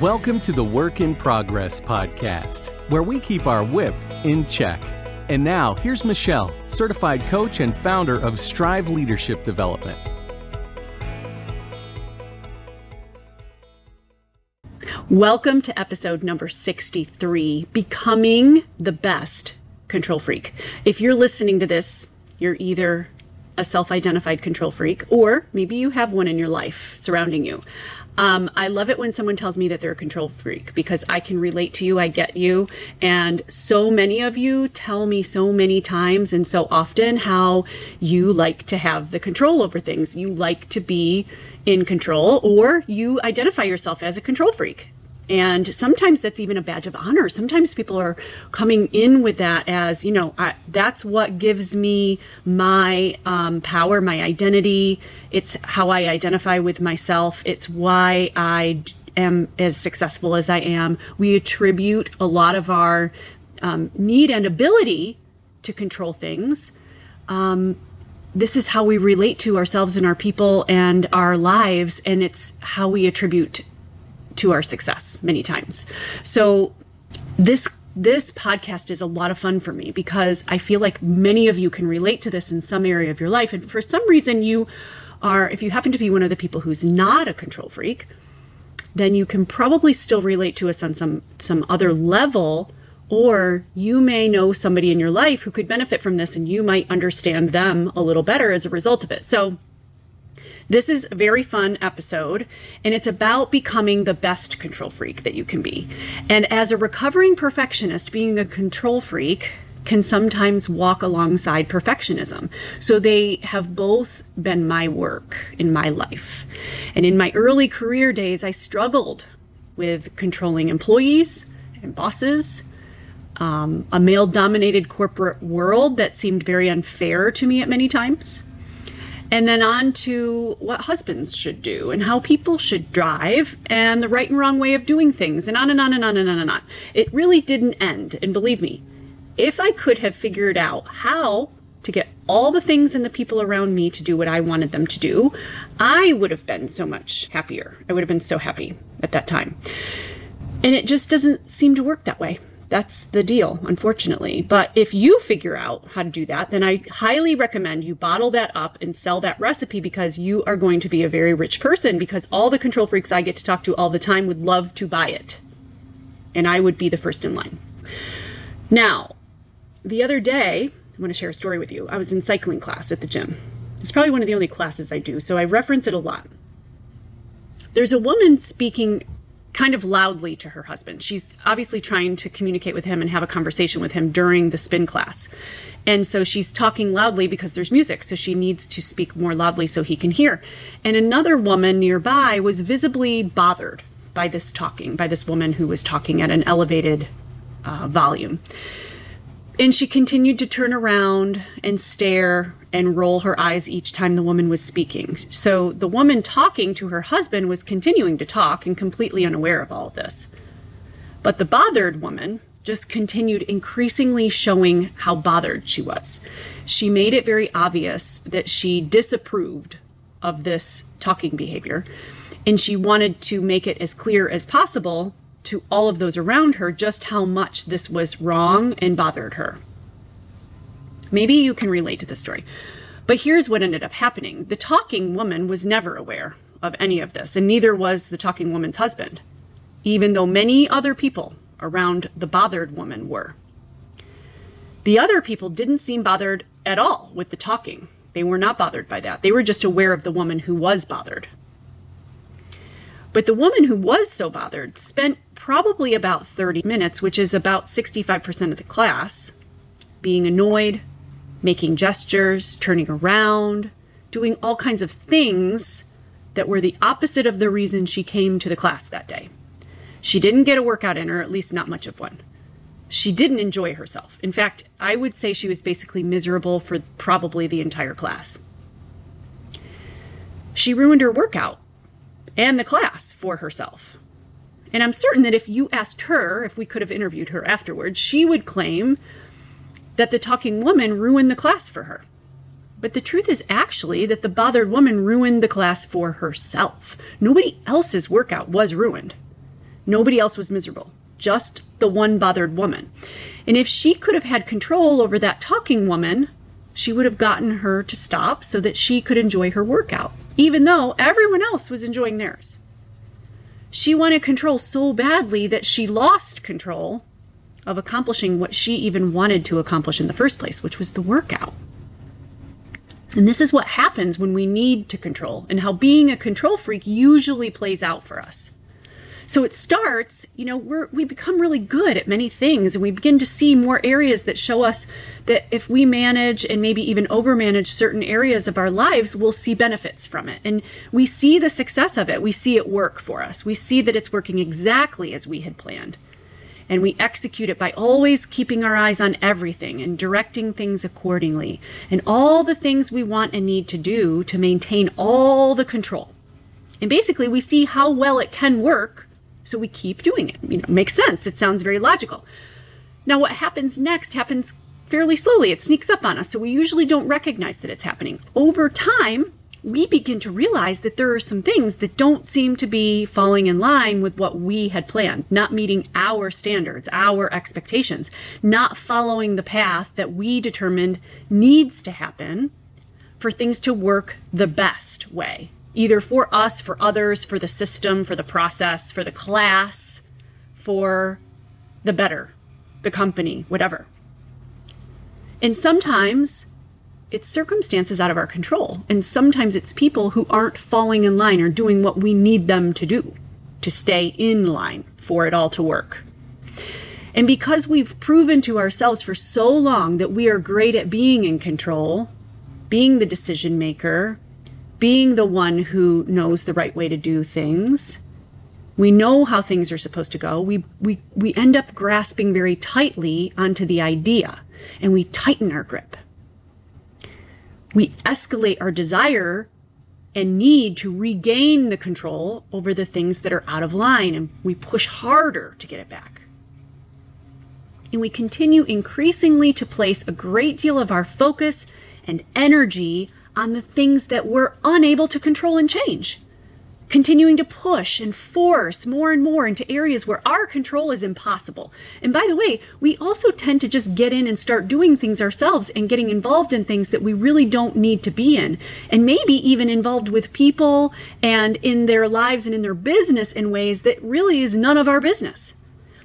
Welcome to the Work in Progress podcast, where we keep our whip in check. And now, here's Michelle, certified coach and founder of Strive Leadership Development. Welcome to episode number 63 Becoming the Best Control Freak. If you're listening to this, you're either a self identified control freak or maybe you have one in your life surrounding you. Um, I love it when someone tells me that they're a control freak because I can relate to you, I get you. And so many of you tell me so many times and so often how you like to have the control over things. You like to be in control, or you identify yourself as a control freak. And sometimes that's even a badge of honor. Sometimes people are coming in with that as, you know, I, that's what gives me my um, power, my identity. It's how I identify with myself. It's why I am as successful as I am. We attribute a lot of our um, need and ability to control things. Um, this is how we relate to ourselves and our people and our lives, and it's how we attribute to our success many times. So this this podcast is a lot of fun for me because I feel like many of you can relate to this in some area of your life and for some reason you are if you happen to be one of the people who's not a control freak, then you can probably still relate to us on some some other level or you may know somebody in your life who could benefit from this and you might understand them a little better as a result of it. So this is a very fun episode, and it's about becoming the best control freak that you can be. And as a recovering perfectionist, being a control freak can sometimes walk alongside perfectionism. So they have both been my work in my life. And in my early career days, I struggled with controlling employees and bosses. Um, a male dominated corporate world that seemed very unfair to me at many times and then on to what husbands should do and how people should drive and the right and wrong way of doing things and on and on and on and on and on. It really didn't end. And believe me, if I could have figured out how to get all the things and the people around me to do what I wanted them to do, I would have been so much happier. I would have been so happy at that time. And it just doesn't seem to work that way. That's the deal, unfortunately. But if you figure out how to do that, then I highly recommend you bottle that up and sell that recipe because you are going to be a very rich person because all the control freaks I get to talk to all the time would love to buy it. And I would be the first in line. Now, the other day, I want to share a story with you. I was in cycling class at the gym. It's probably one of the only classes I do, so I reference it a lot. There's a woman speaking kind of loudly to her husband. She's obviously trying to communicate with him and have a conversation with him during the spin class. And so she's talking loudly because there's music, so she needs to speak more loudly so he can hear. And another woman nearby was visibly bothered by this talking, by this woman who was talking at an elevated uh, volume. And she continued to turn around and stare and roll her eyes each time the woman was speaking. So the woman talking to her husband was continuing to talk and completely unaware of all of this. But the bothered woman just continued increasingly showing how bothered she was. She made it very obvious that she disapproved of this talking behavior, and she wanted to make it as clear as possible to all of those around her just how much this was wrong and bothered her. Maybe you can relate to this story. But here's what ended up happening the talking woman was never aware of any of this, and neither was the talking woman's husband, even though many other people around the bothered woman were. The other people didn't seem bothered at all with the talking. They were not bothered by that. They were just aware of the woman who was bothered. But the woman who was so bothered spent probably about 30 minutes, which is about 65% of the class, being annoyed, making gestures, turning around, doing all kinds of things that were the opposite of the reason she came to the class that day. She didn't get a workout in, or at least not much of one. She didn't enjoy herself. In fact, I would say she was basically miserable for probably the entire class. She ruined her workout and the class for herself. And I'm certain that if you asked her, if we could have interviewed her afterwards, she would claim that the talking woman ruined the class for her. But the truth is actually that the bothered woman ruined the class for herself. Nobody else's workout was ruined. Nobody else was miserable, just the one bothered woman. And if she could have had control over that talking woman, she would have gotten her to stop so that she could enjoy her workout, even though everyone else was enjoying theirs. She wanted control so badly that she lost control of accomplishing what she even wanted to accomplish in the first place, which was the workout. And this is what happens when we need to control, and how being a control freak usually plays out for us. So it starts, you know, we become really good at many things and we begin to see more areas that show us that if we manage and maybe even overmanage certain areas of our lives, we'll see benefits from it. And we see the success of it. We see it work for us. We see that it's working exactly as we had planned. And we execute it by always keeping our eyes on everything and directing things accordingly and all the things we want and need to do to maintain all the control. And basically, we see how well it can work so we keep doing it. You know, makes sense. It sounds very logical. Now, what happens next happens fairly slowly. It sneaks up on us, so we usually don't recognize that it's happening. Over time, we begin to realize that there are some things that don't seem to be falling in line with what we had planned, not meeting our standards, our expectations, not following the path that we determined needs to happen for things to work the best way either for us, for others, for the system, for the process, for the class, for the better, the company, whatever. And sometimes it's circumstances out of our control. And sometimes it's people who aren't falling in line or doing what we need them to do to stay in line for it all to work. And because we've proven to ourselves for so long that we are great at being in control, being the decision maker, being the one who knows the right way to do things. We know how things are supposed to go. We, we, we end up grasping very tightly onto the idea and we tighten our grip. We escalate our desire and need to regain the control over the things that are out of line and we push harder to get it back. And we continue increasingly to place a great deal of our focus and energy on the things that we're unable to control and change. Continuing to push and force more and more into areas where our control is impossible. And by the way, we also tend to just get in and start doing things ourselves and getting involved in things that we really don't need to be in. And maybe even involved with people and in their lives and in their business in ways that really is none of our business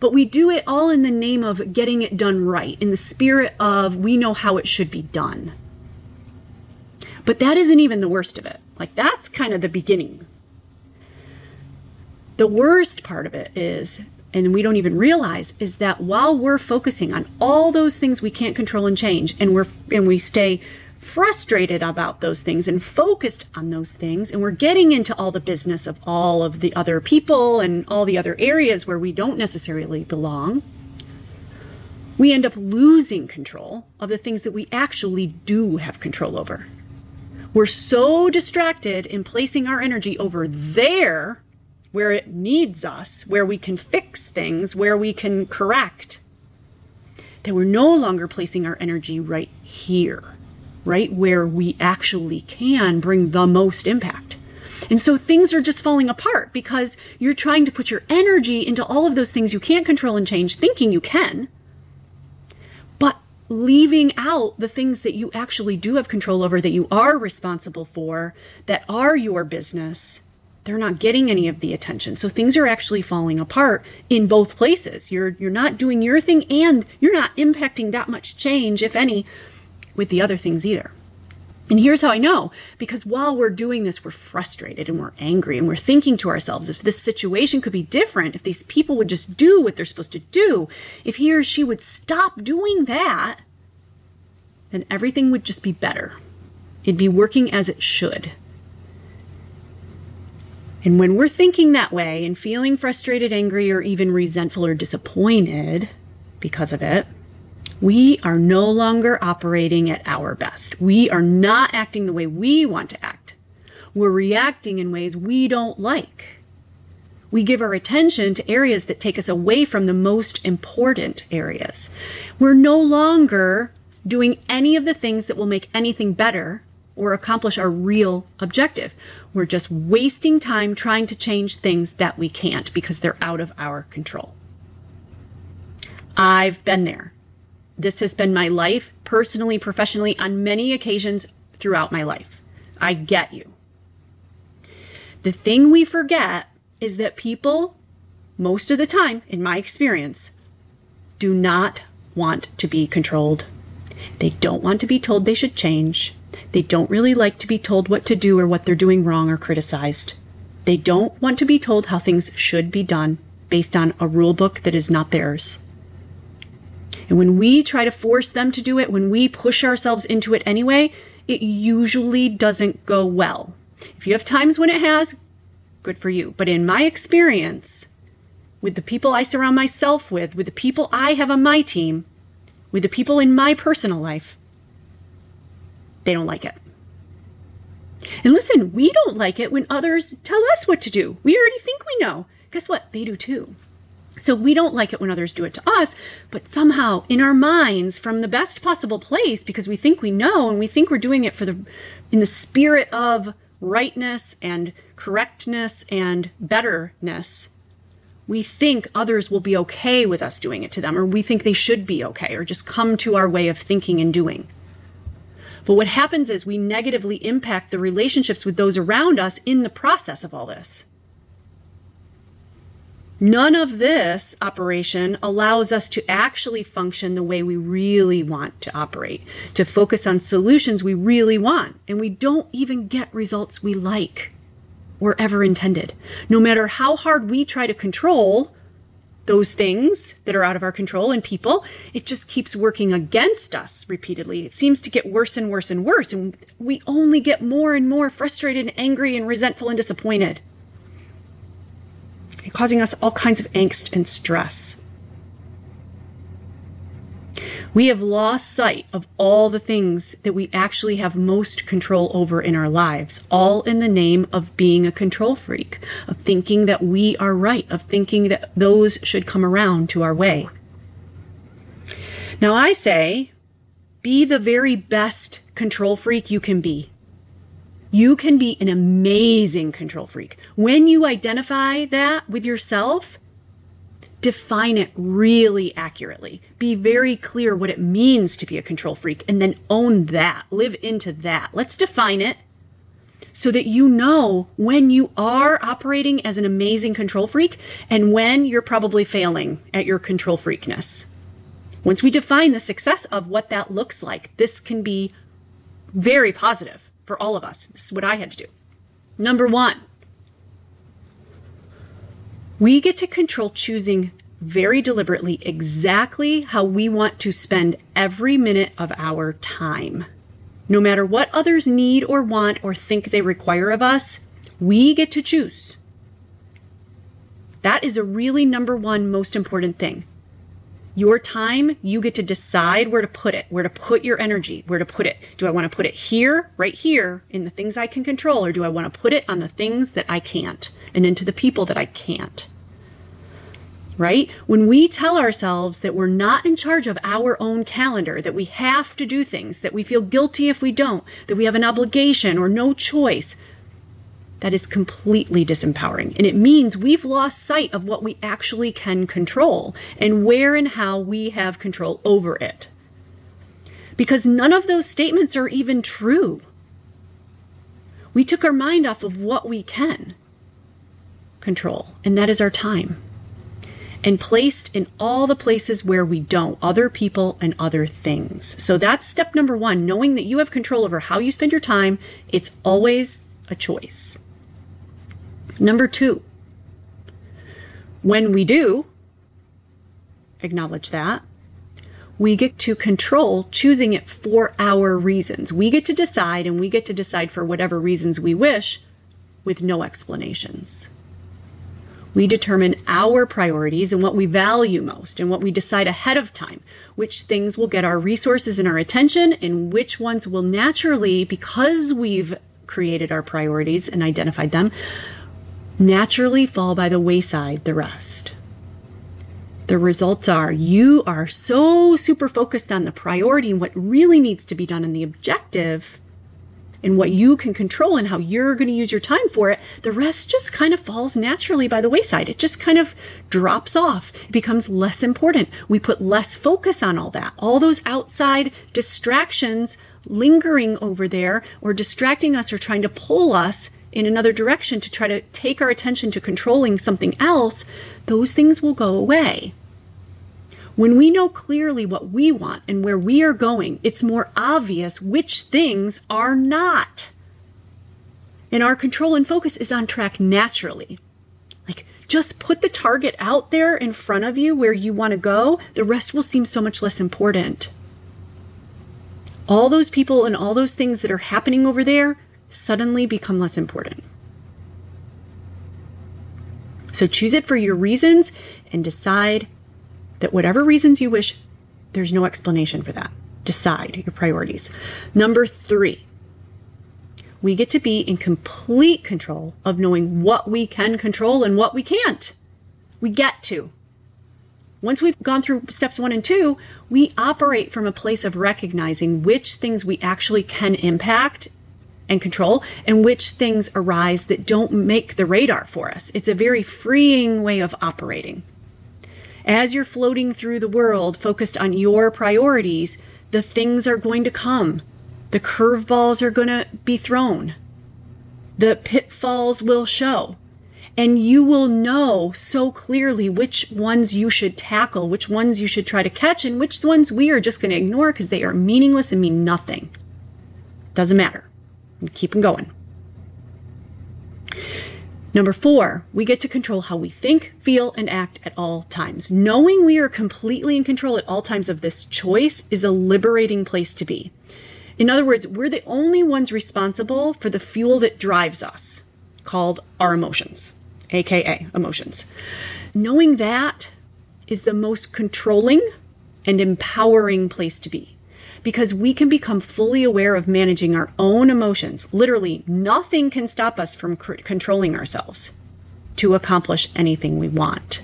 but we do it all in the name of getting it done right, in the spirit of we know how it should be done. But that isn't even the worst of it. Like, that's kind of the beginning. The worst part of it is, and we don't even realize, is that while we're focusing on all those things we can't control and change, and we're and we stay frustrated about those things and focused on those things, and we're getting into all the business of all of the other people and all the other areas where we don't necessarily belong, we end up losing control of the things that we actually do have control over. We're so distracted in placing our energy over there where it needs us, where we can fix things, where we can correct, that we're no longer placing our energy right here, right where we actually can bring the most impact. And so things are just falling apart because you're trying to put your energy into all of those things you can't control and change, thinking you can but leaving out the things that you actually do have control over, that you are responsible for, that are your business, they're not getting any of the attention. So things are actually falling apart in both places. You're you're not doing your thing and you're not impacting that much change, if any, with the other things either. And here's how I know because while we're doing this, we're frustrated and we're angry and we're thinking to ourselves if this situation could be different, if these people would just do what they're supposed to do, if he or she would stop doing that, then everything would just be better. It'd be working as it should. And when we're thinking that way and feeling frustrated, angry, or even resentful or disappointed because of it, we are no longer operating at our best. We are not acting the way we want to act. We're reacting in ways we don't like. We give our attention to areas that take us away from the most important areas. We're no longer doing any of the things that will make anything better or accomplish our real objective. We're just wasting time trying to change things that we can't because they're out of our control. I've been there. This has been my life, personally, professionally, on many occasions throughout my life. I get you. The thing we forget is that people, most of the time, in my experience, do not want to be controlled. They don't want to be told they should change. They don't really like to be told what to do or what they're doing wrong or criticized. They don't want to be told how things should be done based on a rule book that is not theirs. And when we try to force them to do it, when we push ourselves into it anyway, it usually doesn't go well. If you have times when it has, good for you. But in my experience, with the people I surround myself with, with the people I have on my team, with the people in my personal life, they don't like it. And listen, we don't like it when others tell us what to do. We already think we know. Guess what? They do too. So we don't like it when others do it to us, but somehow in our minds, from the best possible place, because we think we know and we think we're doing it for the in the spirit of rightness and correctness and betterness, we think others will be okay with us doing it to them, or we think they should be okay, or just come to our way of thinking and doing. But what happens is we negatively impact the relationships with those around us in the process of all this. None of this operation allows us to actually function the way we really want to operate, to focus on solutions we really want, and we don't even get results we like or ever intended. No matter how hard we try to control those things that are out of our control and people, it just keeps working against us repeatedly. It seems to get worse and worse and worse, and we only get more and more frustrated and angry and resentful and disappointed causing us all kinds of angst and stress. We have lost sight of all the things that we actually have most control over in our lives, all in the name of being a control freak, of thinking that we are right, of thinking that those should come around to our way. Now, I say, be the very best control freak you can be. You can be an amazing control freak. When you identify that with yourself, define it really accurately. Be very clear what it means to be a control freak and then own that. Live into that. Let's define it so that you know when you are operating as an amazing control freak and when you're probably failing at your control freakness. Once we define the success of what that looks like, this can be very positive for all of us. This is what I had to do. Number one, we get to control choosing very deliberately exactly how we want to spend every minute of our time. No matter what others need or want or think they require of us, we get to choose. That is a really number one most important thing. Your time, you get to decide where to put it, where to put your energy, where to put it. Do I want to put it here, right here, in the things I can control, or do I want to put it on the things that I can't and into the people that I can't? Right? When we tell ourselves that we're not in charge of our own calendar, that we have to do things, that we feel guilty if we don't, that we have an obligation or no choice, that is completely disempowering. And it means we've lost sight of what we actually can control and where and how we have control over it. Because none of those statements are even true. We took our mind off of what we can control, and that is our time. And placed in all the places where we don't, other people and other things. So that's step number one knowing that you have control over how you spend your time. It's always a choice. Number two, when we do acknowledge that, we get to control choosing it for our reasons. We get to decide, and we get to decide for whatever reasons we wish with no explanations. We determine our priorities and what we value most, and what we decide ahead of time, which things will get our resources and our attention, and which ones will naturally, because we've created our priorities and identified them, naturally fall by the wayside the rest. The results are you are so super focused on the priority and what really needs to be done and the objective and what you can control and how you're going to use your time for it, the rest just kind of falls naturally by the wayside. It just kind of drops off. It becomes less important. We put less focus on all that. All those outside distractions lingering over there or distracting us or trying to pull us in another direction to try to take our attention to controlling something else, those things will go away. When we know clearly what we want and where we are going, it's more obvious which things are not. And our control and focus is on track naturally. Like, just put the target out there in front of you where you want to go, the rest will seem so much less important. All those people and all those things that are happening over there suddenly become less important. So choose it for your reasons and decide that whatever reasons you wish, there's no explanation for that. Decide your priorities. Number three, we get to be in complete control of knowing what we can control and what we can't. We get to. Once we've gone through steps one and two, we operate from a place of recognizing which things we actually can impact and control and which things arise that don't make the radar for us. It's a very freeing way of operating as you're floating through the world focused on your priorities, the things are going to come. The curveballs are going to be thrown. The pitfalls will show. And you will know so clearly which ones you should tackle, which ones you should try to catch, and which ones we are just going to ignore because they are meaningless and mean nothing. Doesn't matter. Keep them going. Number four, we get to control how we think, feel, and act at all times. Knowing we are completely in control at all times of this choice is a liberating place to be. In other words, we're the only ones responsible for the fuel that drives us, called our emotions, aka emotions. Knowing that is the most controlling and empowering place to be because we can become fully aware of managing our own emotions. Literally, nothing can stop us from c- controlling ourselves to accomplish anything we want.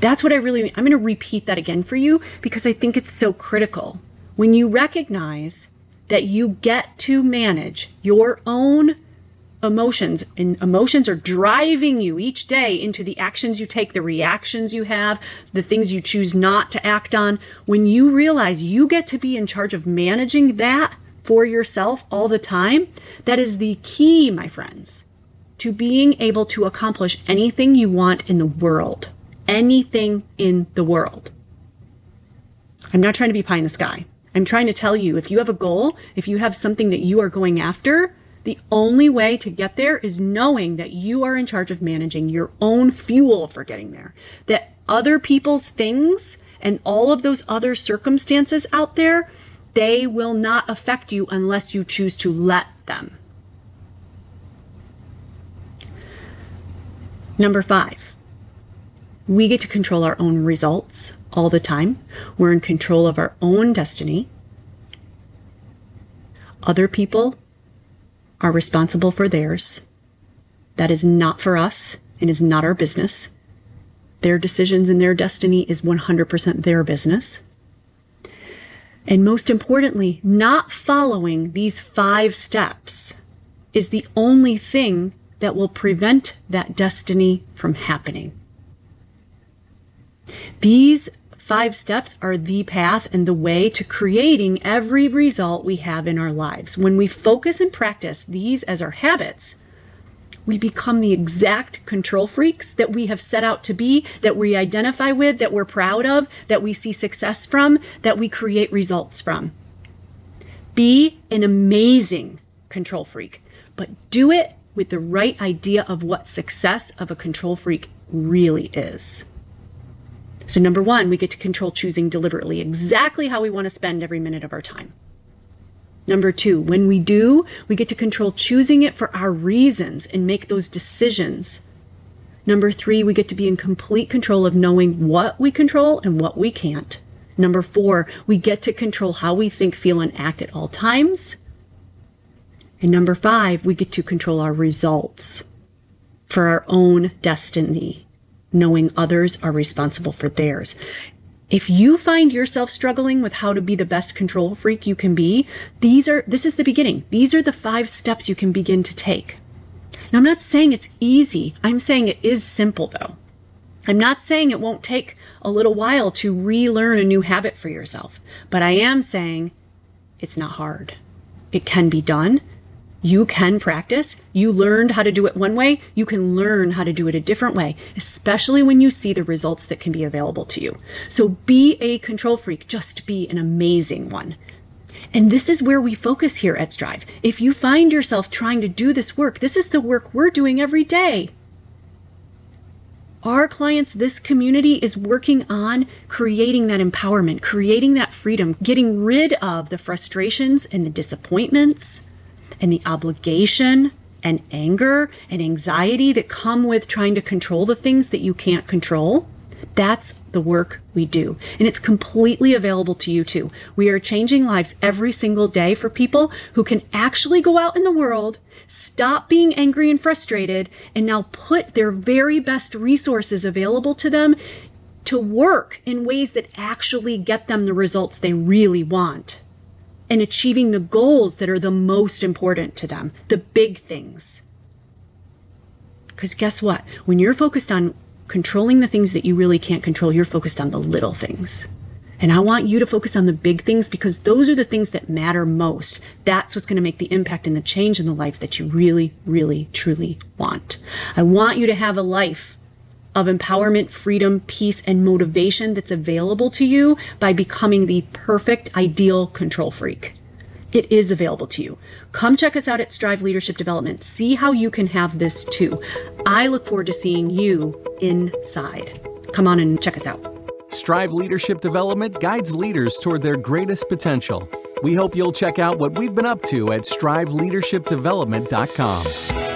That's what I really mean. I'm going to repeat that again for you because I think it's so critical. When you recognize that you get to manage your own emotions and emotions are driving you each day into the actions you take the reactions you have the things you choose not to act on. When you realize you get to be in charge of managing that for yourself all the time that is the key my friends to being able to accomplish anything you want in the world. Anything in the world. I'm not trying to be pie in the sky. I'm trying to tell you if you have a goal if you have something that you are going after the only way to get there is knowing that you are in charge of managing your own fuel for getting there. That other people's things and all of those other circumstances out there, they will not affect you unless you choose to let them. Number five, we get to control our own results all the time. We're in control of our own destiny. Other people are responsible for theirs. That is not for us and is not our business. Their decisions and their destiny is 100% their business. And most importantly, not following these five steps is the only thing that will prevent that destiny from happening. These Five steps are the path and the way to creating every result we have in our lives. When we focus and practice these as our habits, we become the exact control freaks that we have set out to be, that we identify with, that we're proud of, that we see success from, that we create results from. Be an amazing control freak, but do it with the right idea of what success of a control freak really is. So, number one, we get to control choosing deliberately exactly how we want to spend every minute of our time. Number two, when we do, we get to control choosing it for our reasons and make those decisions. Number three, we get to be in complete control of knowing what we control and what we can't. Number four, we get to control how we think, feel, and act at all times. And number five, we get to control our results for our own destiny knowing others are responsible for theirs. If you find yourself struggling with how to be the best control freak you can be, these are this is the beginning. These are the 5 steps you can begin to take. Now I'm not saying it's easy. I'm saying it is simple though. I'm not saying it won't take a little while to relearn a new habit for yourself, but I am saying it's not hard. It can be done. You can practice. You learned how to do it one way. You can learn how to do it a different way, especially when you see the results that can be available to you. So be a control freak. Just be an amazing one. And this is where we focus here at Strive. If you find yourself trying to do this work, this is the work we're doing every day. Our clients, this community is working on creating that empowerment, creating that freedom, getting rid of the frustrations and the disappointments and the obligation and anger and anxiety that come with trying to control the things that you can't control. That's the work we do. And it's completely available to you too. We are changing lives every single day for people who can actually go out in the world, stop being angry and frustrated, and now put their very best resources available to them to work in ways that actually get them the results they really want and achieving the goals that are the most important to them, the big things. Because guess what? When you're focused on controlling the things that you really can't control, you're focused on the little things. And I want you to focus on the big things because those are the things that matter most. That's what's going to make the impact and the change in the life that you really, really, truly want. I want you to have a life of empowerment, freedom, peace, and motivation that's available to you by becoming the perfect, ideal control freak. It is available to you. Come check us out at Strive Leadership Development. See how you can have this too. I look forward to seeing you inside. Come on and check us out. Strive Leadership Development guides leaders toward their greatest potential. We hope you'll check out what we've been up to at striveleadershipdevelopment.com.